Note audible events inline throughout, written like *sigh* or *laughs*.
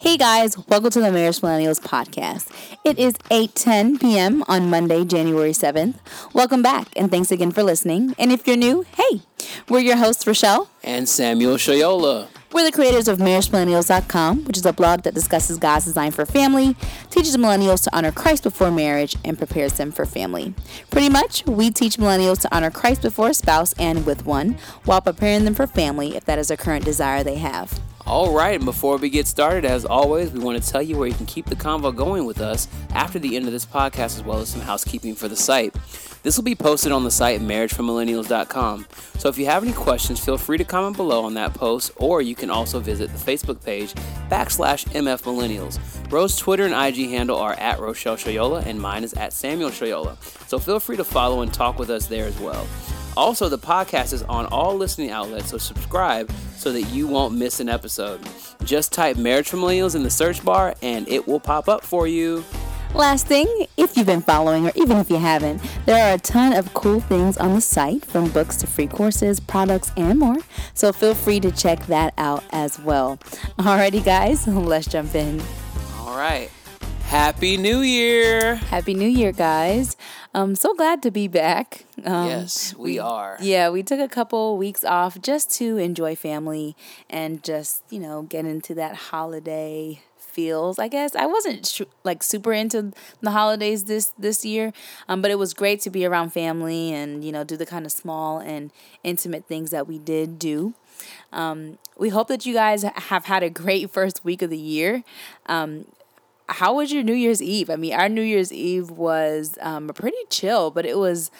Hey guys, welcome to the Marriage Millennials podcast. It is 8:10 p.m. on Monday, January 7th. Welcome back and thanks again for listening. And if you're new, hey, we're your hosts Rochelle and Samuel Shoyola. We're the creators of MarriageMillennials.com, which is a blog that discusses God's design for family, teaches millennials to honor Christ before marriage, and prepares them for family. Pretty much, we teach millennials to honor Christ before a spouse and with one, while preparing them for family if that is a current desire they have. All right, and before we get started, as always, we want to tell you where you can keep the convo going with us after the end of this podcast, as well as some housekeeping for the site. This will be posted on the site marriageformillennials.com. So if you have any questions, feel free to comment below on that post, or you can also visit the Facebook page backslash MF Millennials. Rose's Twitter and IG handle are at Rochelle Shoyola, and mine is at Samuel Shoyola. So feel free to follow and talk with us there as well. Also, the podcast is on all listening outlets, so subscribe so that you won't miss an episode. Just type Marriage for Millennials in the search bar and it will pop up for you. Last thing, if you've been following or even if you haven't, there are a ton of cool things on the site from books to free courses, products, and more. So feel free to check that out as well. Alrighty, guys, *laughs* let's jump in. All right. Happy New Year! Happy New Year, guys. I'm so glad to be back. Um, yes, we, we, are. Yeah, we took a couple weeks off just to enjoy family and just, you know, get into that holiday feels. I guess I wasn't sh- like super into the holidays this this year, um, but it was great to be around family and you know do the kind of small and intimate things that we did do. Um, we hope that you guys have had a great first week of the year. Um, how was your New Year's Eve? I mean, our New Year's Eve was um, pretty chill, but it was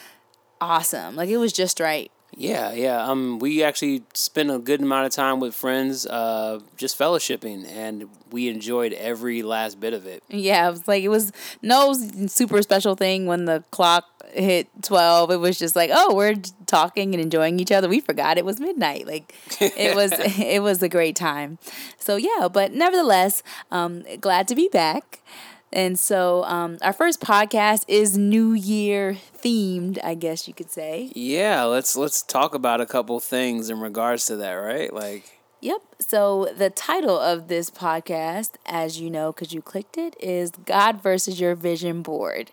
awesome. Like it was just right. Yeah, yeah. Um, we actually spent a good amount of time with friends, uh, just fellowshipping, and we enjoyed every last bit of it. Yeah, it was like it was no super special thing when the clock hit 12 it was just like oh we're talking and enjoying each other we forgot it was midnight like *laughs* it was *laughs* it was a great time so yeah but nevertheless um glad to be back and so um, our first podcast is New Year themed, I guess you could say. Yeah, let's let's talk about a couple things in regards to that, right? Like Yep. So the title of this podcast, as you know, because you clicked it, is God versus Your Vision Board.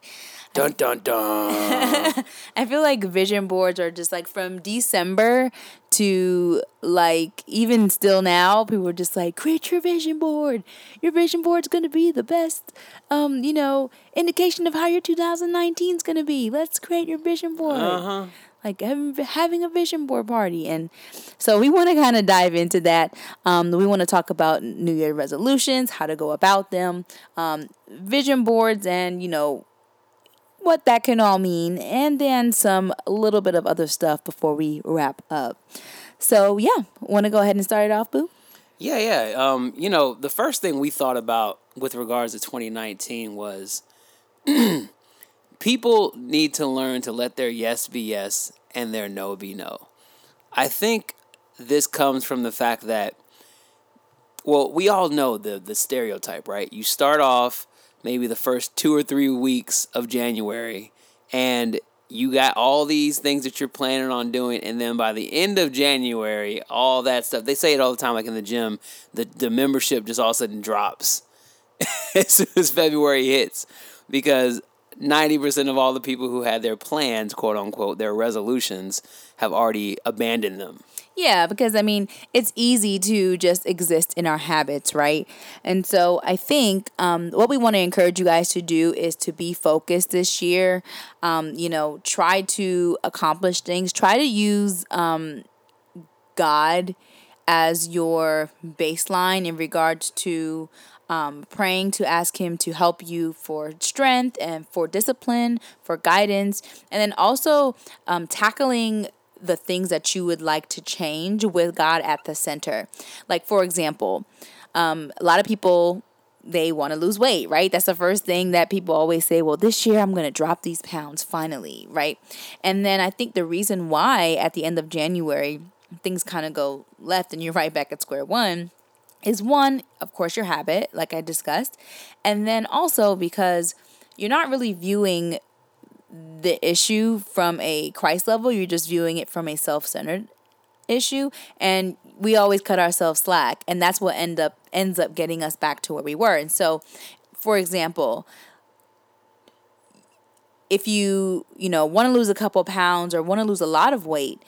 Dun dun dun. *laughs* I feel like vision boards are just like from December to like even still now, people are just like, create your vision board. Your vision board's gonna be the best um, you know, indication of how your 2019 is gonna be. Let's create your vision board. Uh-huh like having a vision board party. And so we want to kind of dive into that. Um, we want to talk about New Year resolutions, how to go about them, um, vision boards, and, you know, what that can all mean, and then some little bit of other stuff before we wrap up. So, yeah, want to go ahead and start it off, Boo? Yeah, yeah. Um, you know, the first thing we thought about with regards to 2019 was *clears throat* people need to learn to let their yes be yes and their no be no. I think this comes from the fact that well, we all know the the stereotype, right? You start off maybe the first 2 or 3 weeks of January and you got all these things that you're planning on doing and then by the end of January, all that stuff. They say it all the time like in the gym, the the membership just all of a sudden drops *laughs* as soon as February hits because 90% of all the people who had their plans, quote unquote, their resolutions, have already abandoned them. Yeah, because I mean, it's easy to just exist in our habits, right? And so I think um, what we want to encourage you guys to do is to be focused this year. Um, you know, try to accomplish things, try to use um, God as your baseline in regards to um, praying to ask Him to help you for strength and for discipline, for guidance, and then also um, tackling the things that you would like to change with God at the center. Like, for example, um, a lot of people they want to lose weight, right? That's the first thing that people always say, well, this year I'm going to drop these pounds finally, right? And then I think the reason why at the end of January things kind of go left and you're right back at square one is one, of course, your habit, like I discussed, and then also because you're not really viewing the issue from a Christ level, you're just viewing it from a self centered issue. And we always cut ourselves slack. And that's what end up ends up getting us back to where we were. And so, for example, if you, you know, want to lose a couple pounds or want to lose a lot of weight,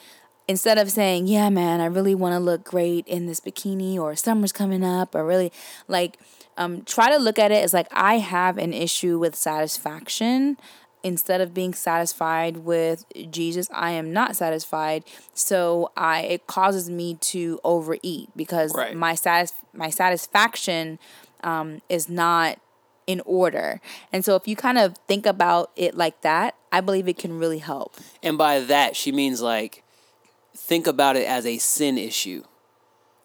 instead of saying, "Yeah, man, I really want to look great in this bikini or summer's coming up," or really like um, try to look at it as like I have an issue with satisfaction instead of being satisfied with Jesus, I am not satisfied. So I it causes me to overeat because Right. my satis- my satisfaction um, is not in order. And so if you kind of think about it like that, I believe it can really help. And by that, she means like think about it as a sin issue.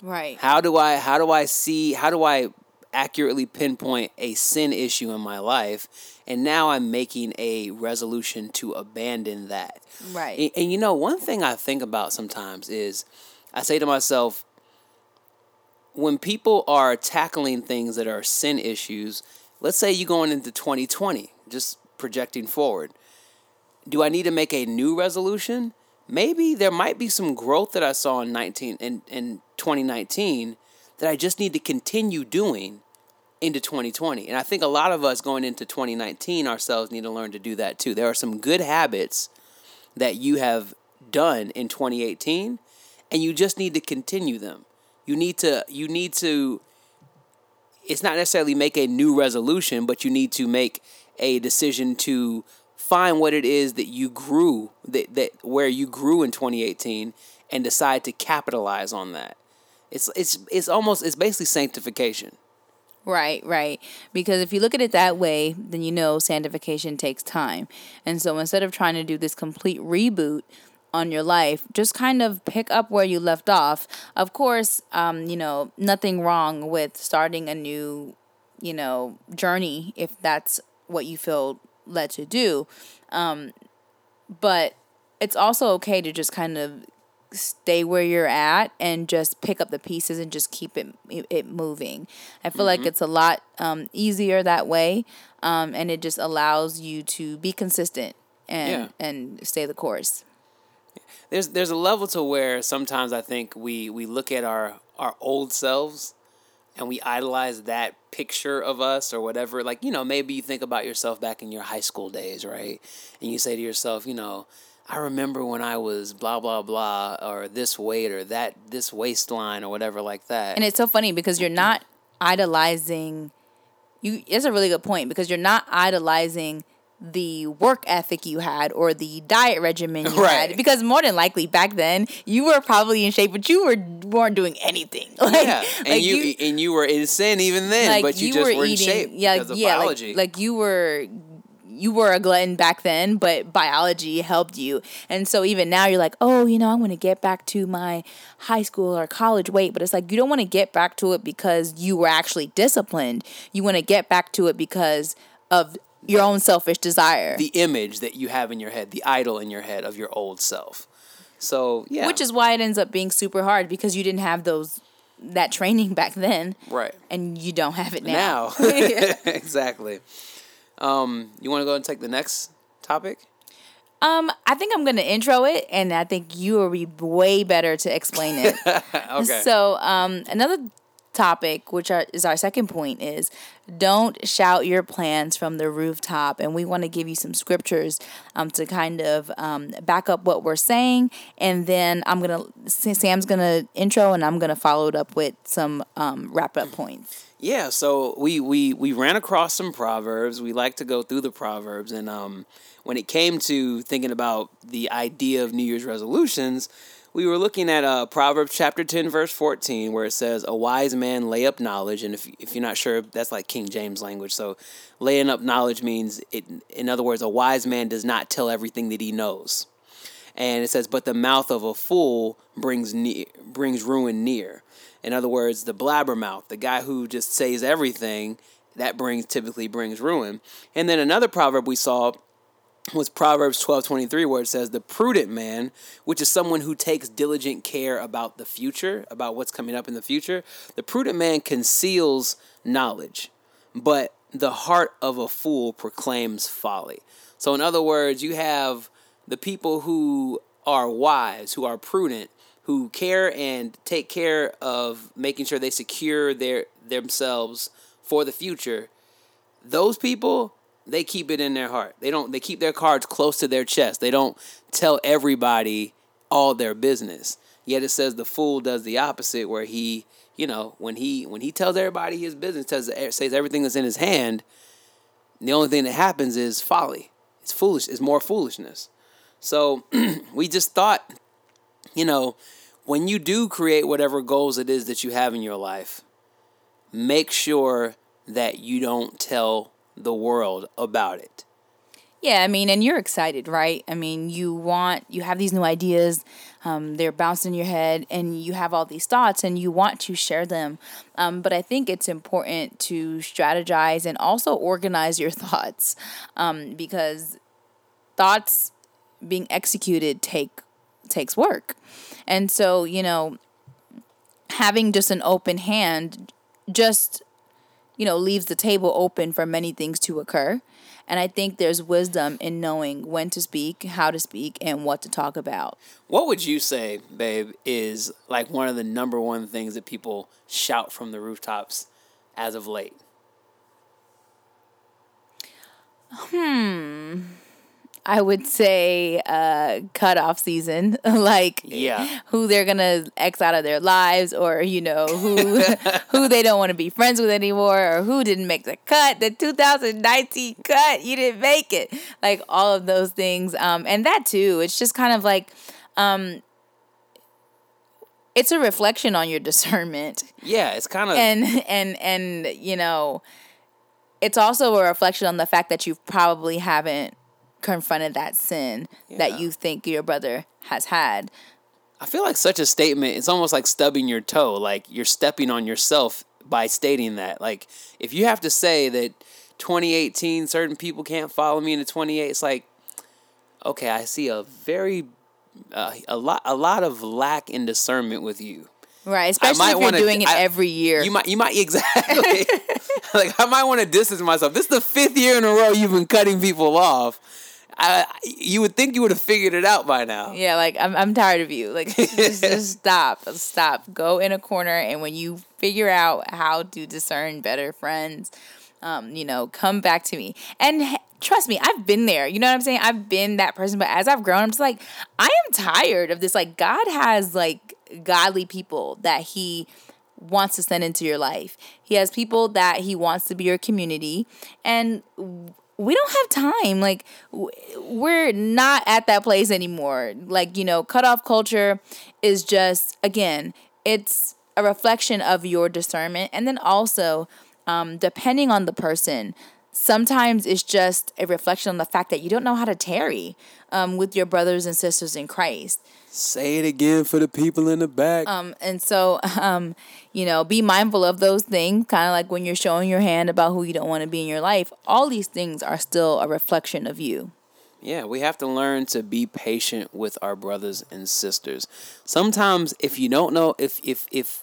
Right. How do I how do I see how do I accurately pinpoint a sin issue in my life? And now I'm making a resolution to abandon that. Right. And, and you know, one thing I think about sometimes is I say to myself, when people are tackling things that are sin issues, let's say you're going into 2020, just projecting forward, do I need to make a new resolution? Maybe there might be some growth that I saw in 19 in, in 2019 that I just need to continue doing into 2020. And I think a lot of us going into 2019 ourselves need to learn to do that too. There are some good habits that you have done in 2018 and you just need to continue them. You need to you need to it's not necessarily make a new resolution, but you need to make a decision to find what it is that you grew that, that where you grew in 2018 and decide to capitalize on that. It's it's it's almost it's basically sanctification. Right, right. Because if you look at it that way, then you know sanctification takes time. And so instead of trying to do this complete reboot on your life, just kind of pick up where you left off. Of course, um, you know, nothing wrong with starting a new, you know, journey if that's what you feel led to do. Um, but it's also okay to just kind of stay where you're at and just pick up the pieces and just keep it it moving. I feel like it's a lot um, easier that way, um, and it just allows you to be consistent and Yeah. and stay the course. there's there's a level to where sometimes I think we we look at our our old selves and we idolize that picture of us or whatever. Like you know, maybe you think about yourself back in your high school days, right? And you say to yourself, you know, I remember when I was blah blah blah or this weight or that this waistline or whatever like that. And it's so funny because you're not idolizing. You. It's a really good point because you're not idolizing the work ethic you had or the diet regimen you Right. had because more than likely back then you were probably in shape but you were weren't doing anything. *laughs* Like, yeah, and like you, and you were in sin even then, but you, just were in shape yeah because of yeah biology. like, like you were you were a glutton back then but biology helped you. And so even now you're like oh you know i want to get back to my high school or college weight but it's like you don't want to get back to it because you were actually disciplined. You want to get back to it because of your own selfish desire the image that you have in your head, the idol in your head of your old self. So yeah, which is why it ends up being super hard because you didn't have those that training *laughs* back then right. and you don't have it now, now. *laughs* *laughs* exactly. Um, you want to go and take the next topic? Um, I think I'm gonna intro it, and I think you will be way better to explain it. Okay. So, um, another topic, which are, is our second point, is don't shout your plans from the rooftop. And we want to give you some scriptures um, to kind of um, back up what we're saying. And then I'm gonna Sam's gonna intro, and I'm gonna follow it up with some um, wrap up points. yeah. So we we we ran across some proverbs. We like to go through the proverbs, and um, when it came to thinking about the idea of New Year's resolutions. We were looking at uh, Proverbs chapter 10, verse 14, where it says, A wise man lay up knowledge. And if, if you're not sure, that's like King James language. So laying up knowledge means, it, in other words, a wise man does not tell everything that he knows. and it says, "But the mouth of a fool brings near, brings ruin near." In other words, the blabbermouth, the guy who just says everything, that brings typically brings ruin. And then another proverb we saw was Proverbs twelve twenty three, where it says, "The prudent man, which is someone who takes diligent care about the future, about what's coming up in the future, the prudent man conceals knowledge, but the heart of a fool proclaims folly." So, in other words, you have the people who are wise, who are prudent, who care and take care of making sure they secure their themselves for the future, those people they keep it in their heart. They don't they keep their cards close to their chest. They don't tell everybody all their business. Yet it says the fool does the opposite where he, you know, when he when he tells everybody his business, tells says everything that's in his hand, the only thing that happens is folly. It's foolish, it's more foolishness. So *clears throat* we just thought, you know, when you do create whatever goals it is that you have in your life, make sure that you don't tell the world about it. Yeah, I mean, and you're excited, right? I mean, you want, you have these new ideas, um, they're bouncing in your head, and you have all these thoughts, and you want to share them. Um, but I think it's important to strategize and also organize your *laughs* thoughts um, because thoughts being executed take takes work. And so, you know, having just an open hand just you know, leaves the table open for many things to occur. And I think there's wisdom in knowing when to speak, how to speak, and what to talk about. What would you say, babe, is like one of the number one things that people shout from the rooftops as of late? Hmm. I would say uh, cutoff season, *laughs* like yeah. who they're gonna X out of their lives, or you know who *laughs* who they don't want to be friends with anymore, or who didn't make the cut, the 2019 cut, you didn't make it, like all of those things, um, and that too. It's just kind of like, um, it's a reflection on your *laughs* discernment. Yeah, it's kind of and and and you know, it's also a reflection on the fact that you probably haven't confronted that sin yeah. that you think your brother has had. I feel like such a statement, it's almost like stubbing your toe. Like you're stepping on yourself by stating that. Like if you have to say that 2018 certain people can't follow me into 28, it's like okay, I see a very uh, a lot a lot of lack in discernment with you. Right, especially if you're wanna, doing it I, every year. You might, you might *laughs* exactly. *laughs* like I might want to distance myself. This is the fifth year in a row you've been cutting people off. I, you would think you would have figured it out by now. Yeah, like I'm, I'm tired of you. Like *laughs* just, *laughs* just stop, stop. Go in a corner, and when you figure out how to discern better friends, um, you know, come back to me. And trust me, I've been there. You know what I'm saying? I've been that person. But as I've grown, I'm just like, I am tired of this. Like God has like godly people that He wants to send into your life. He has people that He wants to be your community, and we don't have time. Like, we're not at that place anymore. Like, you know, cutoff culture is just, again, it's a reflection of your discernment. And then also, um, depending on the person, sometimes it's just a reflection on the fact that you don't know how to tarry um, with your brothers and sisters in Christ. Say it again for the people in the back. Um, and so, *laughs* um, you know, be mindful of those things, kind of like when you're showing your hand about who you don't want to be in your life. All these things are still a reflection of you. Yeah, we have to learn to be patient with our brothers and sisters. Sometimes if you don't know if if if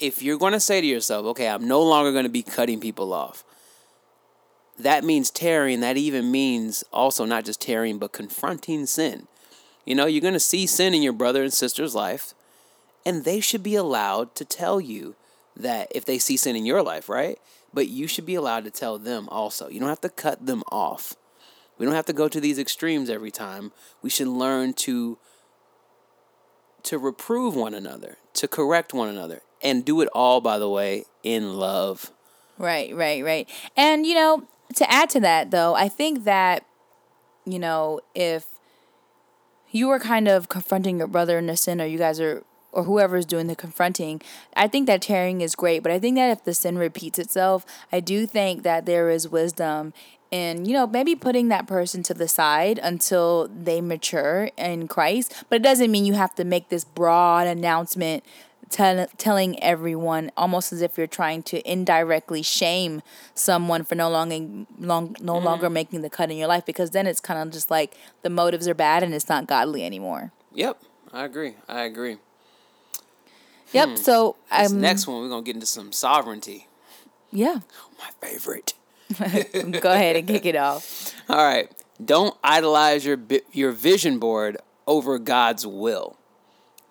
if you're going to say to yourself, "Okay, I'm no longer going to be cutting people off." That means tearing, that even means also not just tearing but confronting sin. You know, you're going to see sin in your brother and sister's life, and they should be allowed to tell you that if they see sin in your life, right? But you should be allowed to tell them also. You don't have to cut them off. We don't have to go to these extremes every time. We should learn to to reprove one another, to correct one another, and do it all by the way in love. Right, right, right. And you know, to add to that though, I think that you know, if you are kind of confronting your brother in a sin or you guys are or whoever's doing the confronting, I think that tearing is great. But I think that if the sin repeats itself, I do think that there is wisdom in, you know, maybe putting that person to the side until they mature in Christ. But it doesn't mean you have to make this broad announcement tell, telling everyone almost as if you're trying to indirectly shame someone for no longer long, no mm longer making the cut in your life because then it's kind of just like the motives are bad and it's not godly anymore. Yep, I agree. I agree. Yep. Hmm. So this um, next one we're gonna get into some sovereignty. Yeah. *laughs* My favorite. *laughs* Go ahead and kick it off. *laughs* All right. Don't idolize your your vision board over God's will.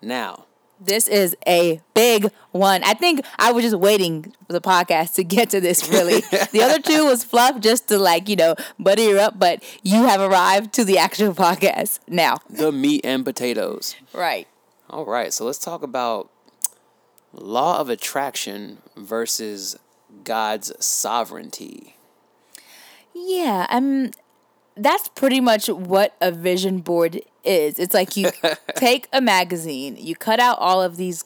now. This is a big one. I think I was just waiting for the podcast to get to this really. *laughs* the other two was fluff just to like, you know, butter you up, but you have arrived to the actual podcast now. The meat and potatoes. Right. All right, so let's talk about law of attraction versus God's sovereignty. Yeah, um that's pretty much what a vision board is. It's like you *laughs* take a magazine, you cut out all of these,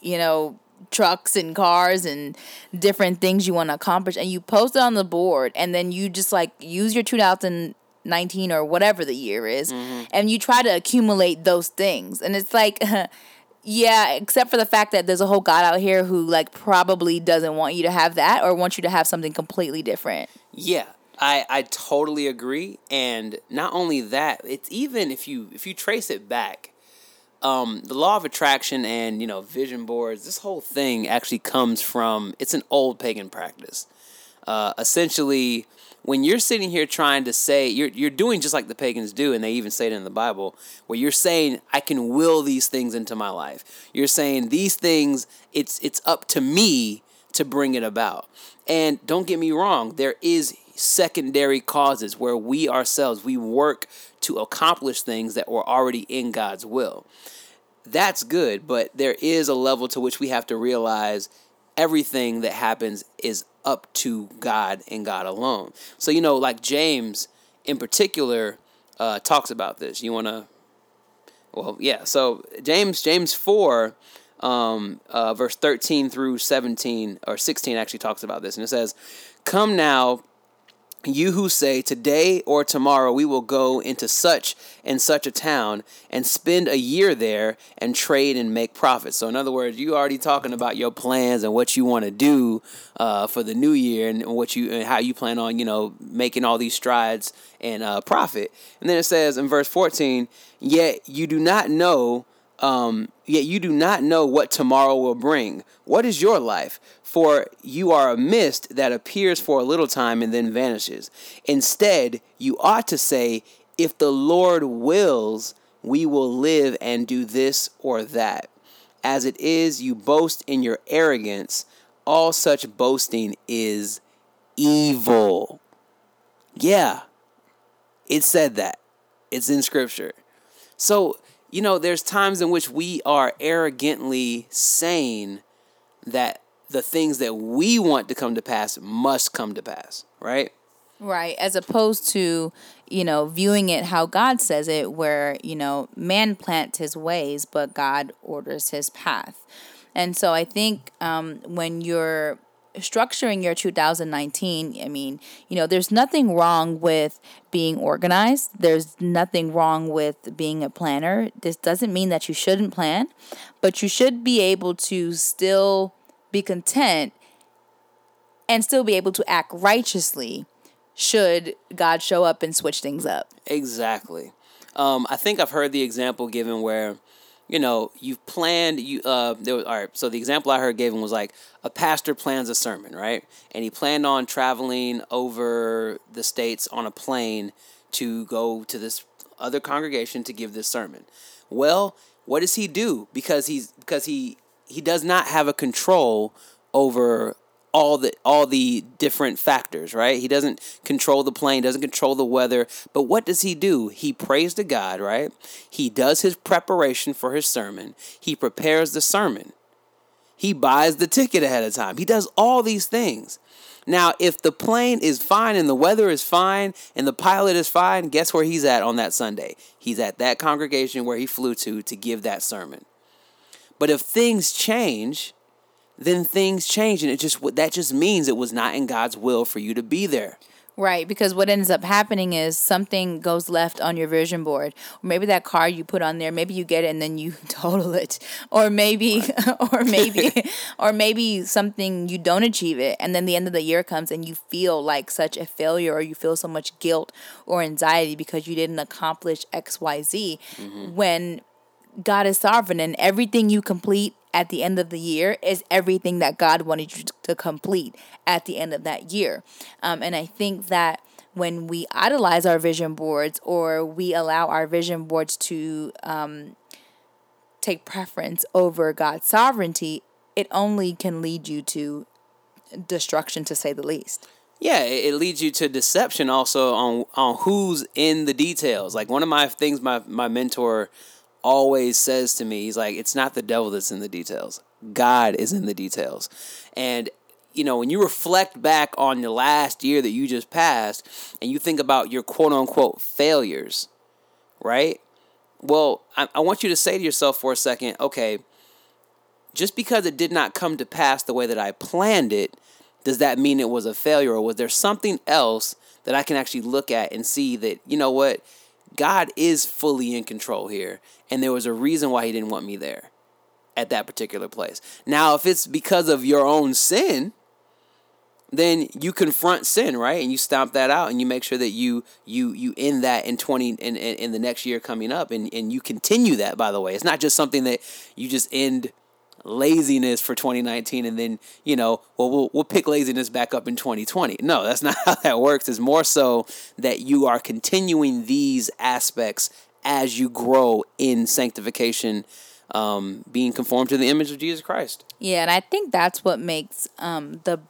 you know, trucks and cars and different things you want to accomplish and you post it on the board and then you just like use your 2019 or whatever the year is mm-hmm. and you try to accumulate those things. And it's like *laughs* yeah, except for the fact that there's a whole god out here who like probably doesn't want you to have that or wants you to have something completely different. Yeah. I, I totally agree. And not only that it's even if you if you trace it back um, the law of attraction and you know vision boards this whole thing actually comes from it's an old pagan practice. Uh, essentially when you're sitting here trying to say you're you're doing just like the pagans do and they even say it in the bible where you're saying i can will these things into my life. You're saying these things it's it's up to me to bring it about. And don't get me wrong there is secondary causes where we ourselves we work to accomplish things that were already in God's will. That's good, but there is a level to which we have to realize everything that happens is up to God and God alone. So you know, like James in particular uh, talks about this. You want to, well, yeah. So James James four. Um, uh, verse 13 through 17 or 16 actually talks about this and it says come now you who say, Today or tomorrow we will go into such and such a town and spend a year there and trade and make profits. So, in other words, you already talking about your plans and what you want to do uh, for the new year and what you and how you plan on, you know, making all these strides and uh, profit. And then it says in verse 14, Yet you do not know um, yet you do not know what tomorrow will bring. What is your life? For you are a mist that appears for a little time and then vanishes. Instead, you ought to say, If the Lord wills, we will live and do this or that. As it is, you boast in your arrogance. All such boasting is evil. Yeah, it said that. It's in Scripture. So, you know, there's times in which we are arrogantly saying that the things that we want to come to pass must come to pass, right? Right, as opposed to, you know, viewing it how God says it, where, you know, man plants his ways, but God orders his path. And so I think um, when you're structuring your 2019, I mean, you know, there's nothing wrong with being organized. There's nothing wrong with being a planner. This doesn't mean that you shouldn't plan, but you should be able to still be content and still be able to act righteously should God show up and switch things up. Exactly. Um, I think I've heard the example given where you know, you've planned you uh there was all right, so the example I heard given was like a pastor plans a sermon, right? And he planned on traveling over the states on a plane to go to this other congregation to give this sermon. Well, what does he do? Because he's because he he does not have a control over all the all the different factors, right? He doesn't control the plane, doesn't control the weather, but what does he do? He prays to God, right? He does his preparation for his sermon. He prepares the sermon. He buys the ticket ahead of time. He does all these things. Now, if the plane is fine and the weather is fine and the pilot is fine, guess where he's at on that Sunday? He's at that congregation where he flew to to give that sermon. But if things change, then things change and it just that just means it was not in God's will for you to be there. Right, because what ends up happening is something goes left on your vision board. Or maybe that car you put on there, maybe you get it and then you *laughs* total it. Or maybe right. *laughs* or maybe *laughs* or maybe something you don't achieve it and then the end of the year comes and you feel like such a failure or you feel so much guilt or anxiety because you didn't accomplish XYZ mm-hmm. when God is sovereign and everything you complete at the end of the year is everything that God wanted you to complete at the end of that year. Um, and I think that when we idolize our vision boards or we allow our vision boards to um, take preference over God's sovereignty, it only can lead you to destruction, to say the least. Yeah, it, leads you to deception also on on who's in the details. Like one of my things my my mentor always says to me, he's like, it's not the devil that's in the details. God is in the details. And you know, when you reflect back on the last year that you just passed and you think about your quote unquote failures, right? Well, I, I want you to say to yourself for a second, okay, just because it did not come to pass the way that I planned it, does that mean it was a failure? Or was there something else that I can actually look at and see that, you know what, God is fully in control here. And there was a reason why He didn't want me there at that particular place. Now, if it's because of your own sin, then you confront sin, right? And you stomp that out and you make sure that you you you end that in 20 in, in, in the next year coming up and, and you continue that by the way. It's not just something that you just end laziness for 2019 and then, you know, well we'll we'll pick laziness back up in 2020. No, that's *laughs* not how that works. It's more so that you are continuing these aspects as you grow in sanctification um, being conformed to the image of Jesus Christ. Yeah, and I think that's what makes um, the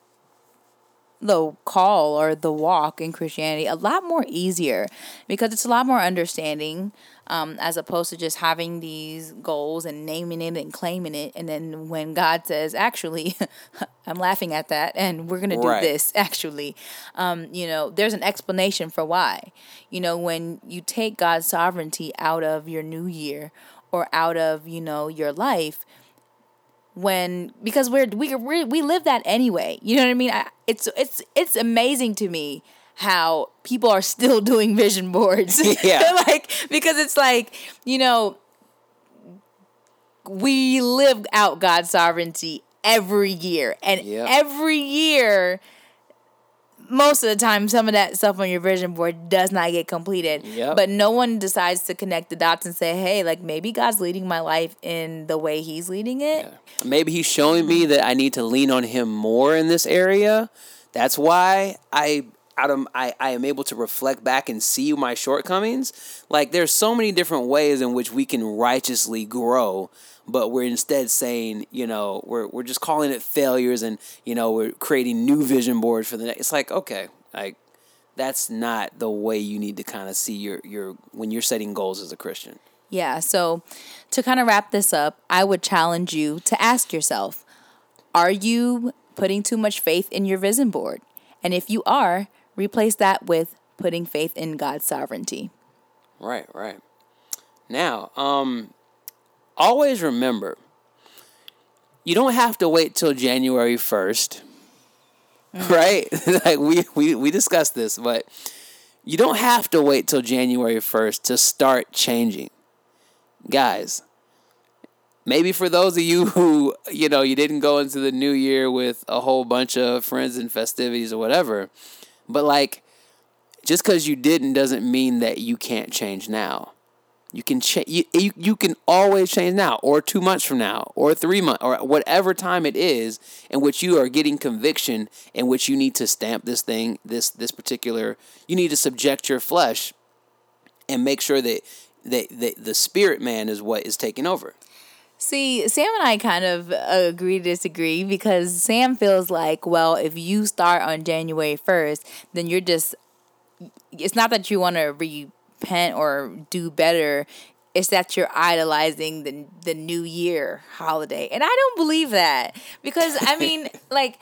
the call or the walk in Christianity a lot more easier because it's a lot more understanding um, as opposed to just having these goals and naming it and claiming it. And then when God says, actually, *laughs* I'm laughing at that and we're going to do right. this, *laughs* actually, um, you know, there's an explanation for why. You know, when you take God's sovereignty out of your new year or out of, you know, your life, when because we're we we we live that anyway. You know what I mean? I, it's it's it's amazing to me how people are still *laughs* doing vision boards. *laughs* Yeah. *laughs* like because it's like, you know, we live out God's sovereignty every year. And yep. every year most of the time some of that stuff on your vision board does not get completed yep. but no one decides to connect the dots and say hey like maybe god's leading my life in the way he's leading it yeah. maybe he's showing me that i need to lean on him more in this area that's why i of I, I am able to reflect back and see my shortcomings like there's so many different ways in which we can righteously grow but we're instead saying, you know, we're we're just calling it failures and, you know, we're creating new vision boards for the next it's like, okay, like that's not the way you need to kind of see your your when you're setting goals as a Christian. Yeah, so to kind of wrap this up, I would challenge you to ask yourself, are you putting too much faith in your vision board? And if you are, replace that with putting faith in God's sovereignty. Right, right. Now, um always remember you don't have to wait till January 1st. Mm. Right? *laughs* like we, we we discussed this, but you don't have to wait till January 1st to start changing. Guys, maybe for those of you *laughs* who, you know, you didn't go into the new year with a whole bunch of friends and festivities or whatever, but like just cuz you didn't doesn't mean that you can't change now. You can change. You, you, you can always change now, or two months from now, or three months, or whatever time it is in which you are getting conviction, in which you need to stamp this thing, this this particular. You need to subject your flesh, and make sure that that, that the spirit man is what is taking over. See, Sam and I kind of uh, agree to disagree because Sam feels like, well, if you start on January 1st, then you're just, it's not that you want to repent or do better. It's that you're idolizing the the new year holiday. And i don't believe that because i *laughs* mean like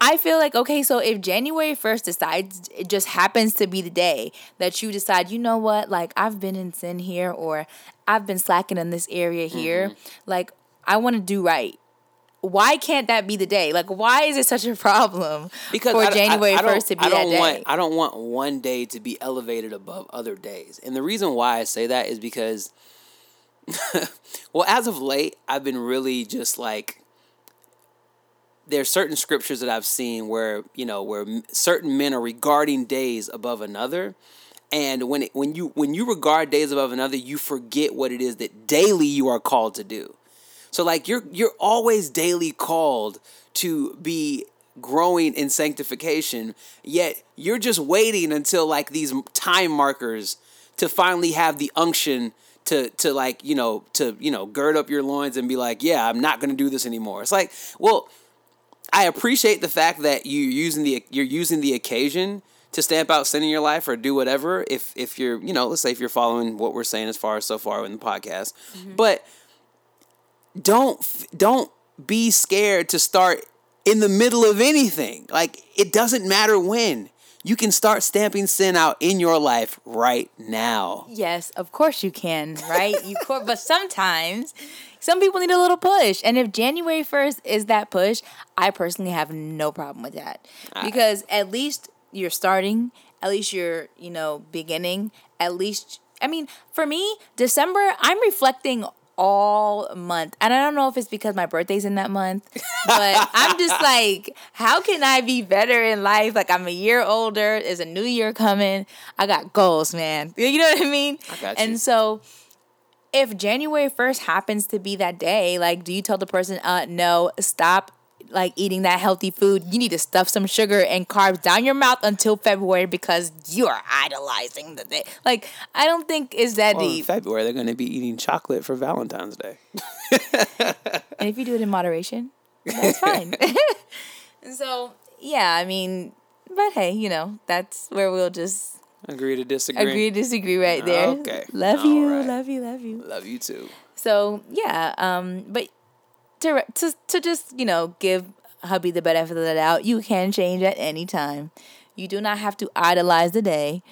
I feel like okay, so if January 1st decides it just happens to be the day that you decide, you know what, like I've been in sin here or I've been slacking in this area here, mm-hmm. like I want to do right why can't that be the day? Like, why is it such a problem because for I, January first to be that day? Want, I don't want one day to be elevated above other days, and the reason why I say that is because, *laughs* well, as of late, I've been really just like there's certain scriptures that I've seen where you know where certain men are regarding days above another, and when it, when you when you regard days above another, you forget what it is that daily you are called to do. So like you're you're always daily called to be growing in sanctification, yet you're just waiting until like these time markers to finally have the unction to to like you know to you know gird up your loins and be like, yeah, I'm not going to do this anymore. It's like, well, I appreciate the fact that you're using the you're using the occasion to stamp out sin in your life or do whatever. If if you're you know let's say if you're following what we're saying as far as so far in the podcast, mm-hmm. but don't don't be scared to start in the middle of anything. Like it doesn't matter when. You can start stamping sin out in your life right now. Yes, of course you can, right? you cor- but sometimes some people need a little push. And if January 1st is that push, I personally have no problem with that. Because at least you're starting, at least you're, you know, beginning, at least I mean, for me, December, I'm reflecting all month. And I don't know if it's because my birthday's in that month, but *laughs* I'm just like, how can I be better in life? Like I'm a year older, there's a new year coming. I got goals, man. *laughs* You know what I mean? I. And so if January 1st happens to be that day, like do you tell the person, uh no, stop like eating that healthy food. You need to stuff some sugar and carbs down your mouth until February because you are idolizing the day. Like I don't think it's that Well, in deep. February, they're going to be eating chocolate for Valentine's Day. *laughs* And if you do it in moderation, that's fine. and *laughs* *laughs* so, yeah, I mean, but hey, you know, that's where we'll just Agree to disagree. agree to disagree right there. Okay. Love All you, right. love you, love you. Love you too. So yeah, um, but to to to just you know give hubby the benefit of the doubt, you can change at any time. You do not have to idolize the day,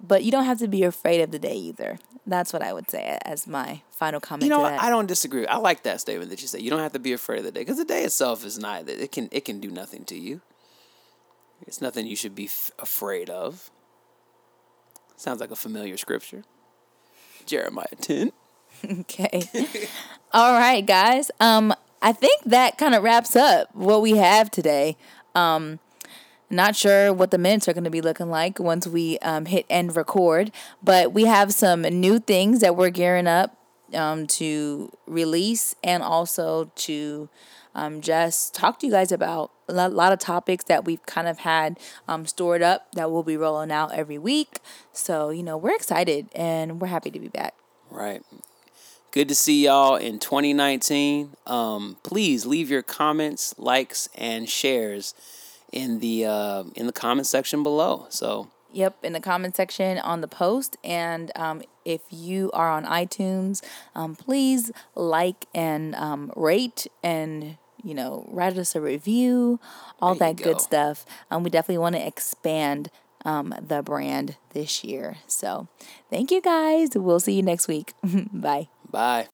but you don't have to be afraid of the day either. That's what I would say as my final comment. You know. I don't disagree. I like that statement that you said. You don't have to be afraid of the day because the day itself is not. It can it can do nothing to you. It's nothing you should be f- afraid of. Sounds like a familiar scripture. Jeremiah ten. *laughs* Okay. *laughs* All right, guys. Um, I think that kind of wraps up what we have today. Um, not sure what the minutes are going to be looking like once we um, hit end record, but we have some new things that we're gearing up um, to release and also to um, just talk to you guys about a lot, of topics that we've kind of had um, stored up that we'll be rolling out every week. So, you know, we're excited and we're happy to be back. Right. Good to see y'all in 2019. Um, please leave your comments, likes, and shares in the uh, in the comment section below. So Yep, in the comment section on the post. And um, if you are on iTunes, um, please like and um, rate and, you know, write us a review, all that good stuff. Um, we definitely want to expand um, the brand this year. So thank you guys. We'll see you next week. *laughs* Bye. Bye.